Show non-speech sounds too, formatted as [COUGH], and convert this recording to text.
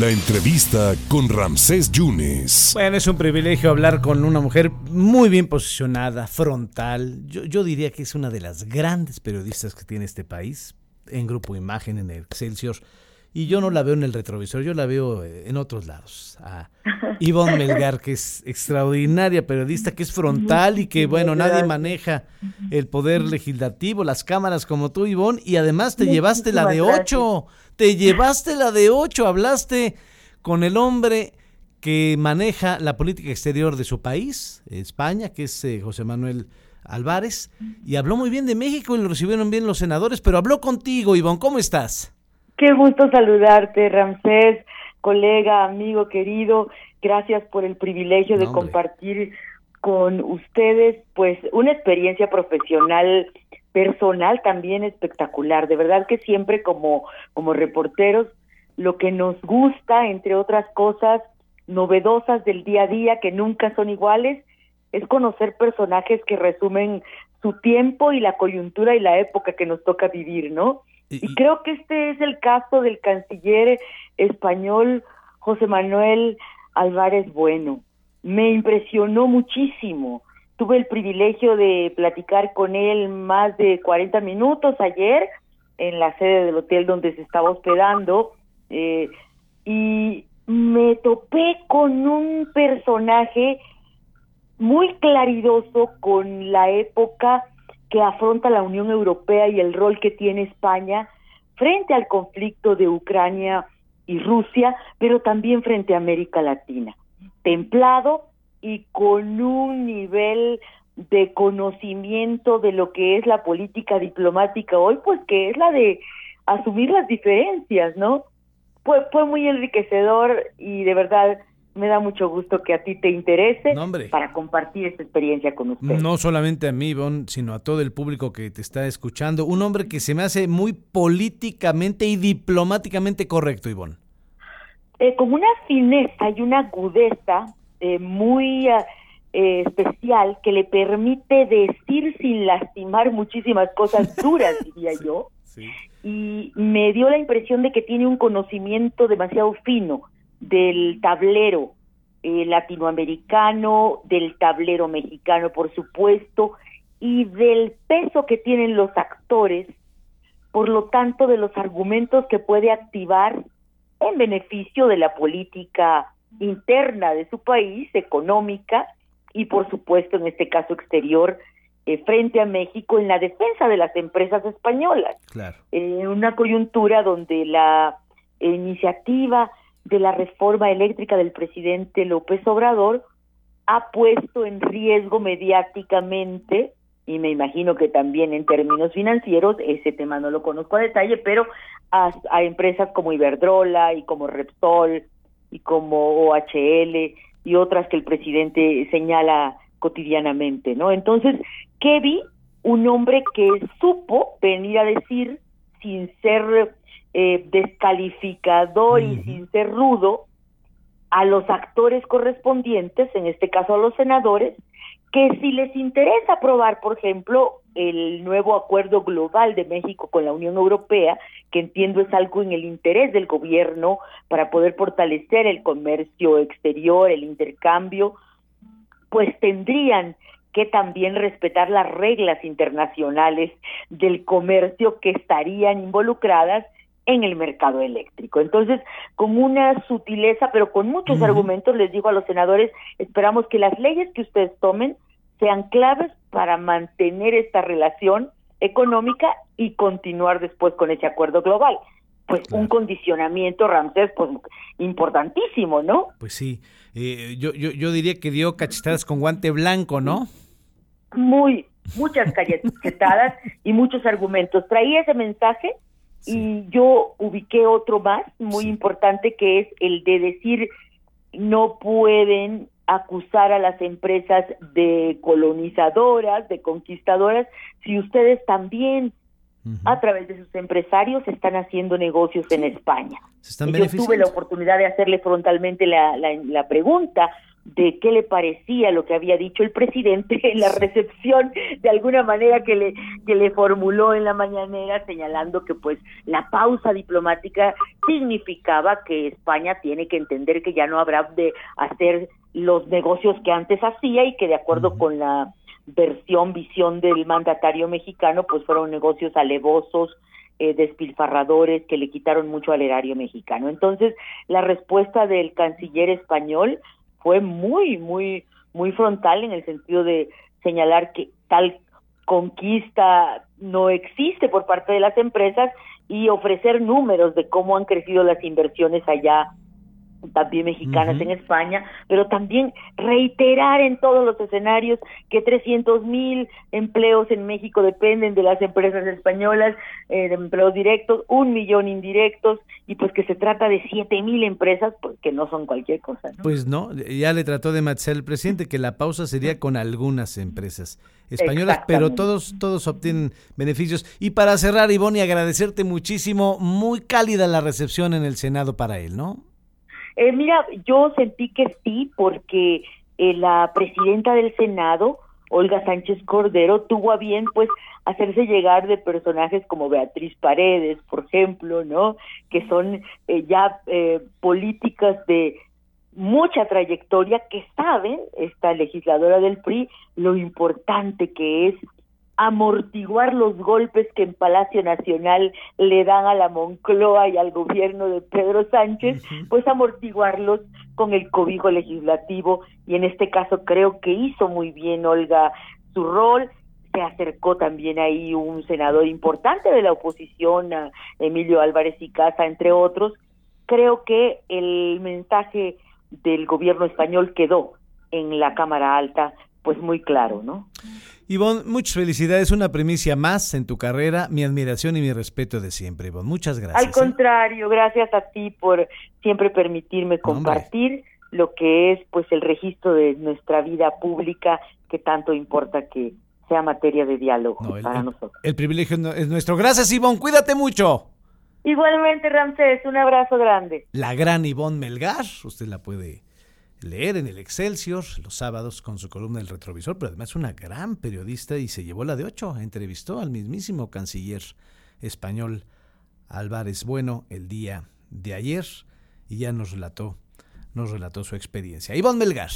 La entrevista con Ramsés Yunes. Bueno, es un privilegio hablar con una mujer muy bien posicionada, frontal. Yo, yo diría que es una de las grandes periodistas que tiene este país, en Grupo Imagen, en Excelsior. Y yo no la veo en el retrovisor, yo la veo eh, en otros lados. A Ivonne [LAUGHS] Melgar, que es extraordinaria periodista, que es frontal y que, bueno, nadie maneja el poder legislativo, las cámaras como tú, Ivonne, y además te llevaste la de ocho, te llevaste la de ocho, hablaste con el hombre que maneja la política exterior de su país, España, que es eh, José Manuel Álvarez, y habló muy bien de México y lo recibieron bien los senadores, pero habló contigo, Ivonne, ¿cómo estás? Qué gusto saludarte, Ramsés, colega, amigo querido. Gracias por el privilegio de compartir con ustedes, pues, una experiencia profesional, personal también espectacular. De verdad que siempre como, como reporteros, lo que nos gusta, entre otras cosas novedosas del día a día, que nunca son iguales, es conocer personajes que resumen su tiempo y la coyuntura y la época que nos toca vivir, ¿no? Y, creo que este es el caso del canciller español José Manuel Álvarez Bueno. Me impresionó muchísimo. Tuve el privilegio de platicar con él más de 40 minutos ayer en la sede del hotel donde se estaba hospedando eh, y me topé con un personaje muy claridoso con la época que afronta la Unión Europea y el rol que tiene España frente al conflicto de Ucrania y Rusia, pero también frente a América Latina. Templado y con un nivel de conocimiento de lo que es la política diplomática hoy, pues que es la de asumir las diferencias, ¿no? Fue, fue muy enriquecedor y de verdad me da mucho gusto que a ti te interese para compartir esta experiencia con usted. No solamente a mí, Ivonne, sino a todo el público que te está escuchando. Un hombre que se me hace muy políticamente y diplomáticamente correcto, Ivonne. Eh, con una fineza y una agudeza eh, muy eh, especial que le permite decir sin lastimar muchísimas cosas [LAUGHS] duras, diría yo. Y me dio la impresión de que tiene un conocimiento demasiado fino del tablero eh, latinoamericano, del tablero mexicano, por supuesto, y del peso que tienen los actores, por lo tanto, de los argumentos que puede activar en beneficio de la política interna de su país, económica, y por supuesto, en este caso exterior, eh, frente a México en la defensa de las empresas españolas. En una coyuntura donde la iniciativa de la reforma eléctrica del presidente López Obrador ha puesto en riesgo mediáticamente y me imagino que también en términos financieros, ese tema no lo conozco a detalle, pero a, empresas como Iberdrola y como Repsol y como OHL y otras que el presidente señala cotidianamente, ¿no? Entonces, ¿qué vi? Un hombre que supo venir a decir, sin ser eh, descalificador y sin ser rudo a los actores correspondientes, en este caso a los senadores, que si les interesa aprobar, por ejemplo, el nuevo acuerdo global de México con la Unión Europea, que entiendo es algo en el interés del gobierno para poder fortalecer el comercio exterior, el intercambio, pues tendrían que también respetar las reglas internacionales del comercio que estarían involucradas en el mercado eléctrico. Entonces, con una sutileza, pero con muchos argumentos, les digo a los senadores, esperamos que las leyes que ustedes tomen sean claves para mantener esta relación económica y continuar después con ese acuerdo global. Pues un condicionamiento, Ramsés, pues importantísimo, ¿no? Pues sí, eh, yo, yo, yo diría que dio cachetadas con guante blanco, ¿no? Muy, muchas cachetadas y muchos argumentos. Traía ese mensaje y yo ubiqué otro más muy importante que es el de decir no pueden acusar a las empresas de colonizadoras, de conquistadoras, si ustedes también a través de sus empresarios están haciendo negocios en España. yo tuve la oportunidad de hacerle frontalmente la, la, la pregunta, de qué le parecía lo que había dicho el presidente en la recepción de alguna manera que le que le formuló en la mañanera señalando que pues la pausa diplomática significaba que España tiene que entender que ya no habrá de hacer los negocios que antes hacía y que de acuerdo con la versión visión del mandatario mexicano pues fueron negocios alevosos eh, despilfarradores que le quitaron mucho al erario mexicano. Entonces, la respuesta del canciller español fue muy, muy, muy frontal en el sentido de señalar que tal conquista no existe por parte de las empresas y ofrecer números de cómo han crecido las inversiones allá también mexicanas en España, pero también reiterar en todos los escenarios que 300 mil empleos en México dependen de las empresas españolas, eh, de empleos directos, un millón indirectos, y pues que se trata de 7 mil empresas, pues que no son cualquier cosa. Pues no, ya le trató de matizar el presidente que la pausa sería con algunas empresas españolas, pero todos, todos obtienen beneficios. Y para cerrar, Ivonne, agradecerte muchísimo, muy cálida la recepción en el Senado para él, ¿no? Eh, mira, yo sentí que sí, porque eh, la presidenta del Senado, Olga Sánchez Cordero, tuvo a bien, pues, hacerse llegar de personajes como Beatriz Paredes, por ejemplo, ¿no? Que son eh, ya eh, políticas de mucha trayectoria que saben, esta legisladora del PRI, lo importante que es amortiguar los golpes que en Palacio Nacional le dan a la Moncloa y al gobierno de Pedro Sánchez, pues amortiguarlos con el cobijo legislativo. Y en este caso creo que hizo muy bien Olga su rol, se acercó también ahí un senador importante de la oposición, Emilio Álvarez y Casa, entre otros. Creo que el mensaje del gobierno español quedó en la Cámara Alta pues muy claro, ¿no? Ivonne, muchas felicidades, una primicia más en tu carrera, mi admiración y mi respeto de siempre, Ivonne. Muchas gracias. Al ¿eh? contrario, gracias a ti por siempre permitirme compartir lo que es pues el registro de nuestra vida pública que tanto importa que sea materia de diálogo para nosotros. El privilegio es nuestro. Gracias, Ivonne, cuídate mucho. Igualmente, Ramsés, un abrazo grande. La gran Ivonne Melgar, usted la puede leer en el Excelsior los sábados con su columna El Retrovisor, pero además una gran periodista y se llevó la de ocho. Entrevistó al mismísimo canciller español Álvarez Bueno el día de ayer y ya nos relató, nos relató su experiencia. Ivonne Melgar.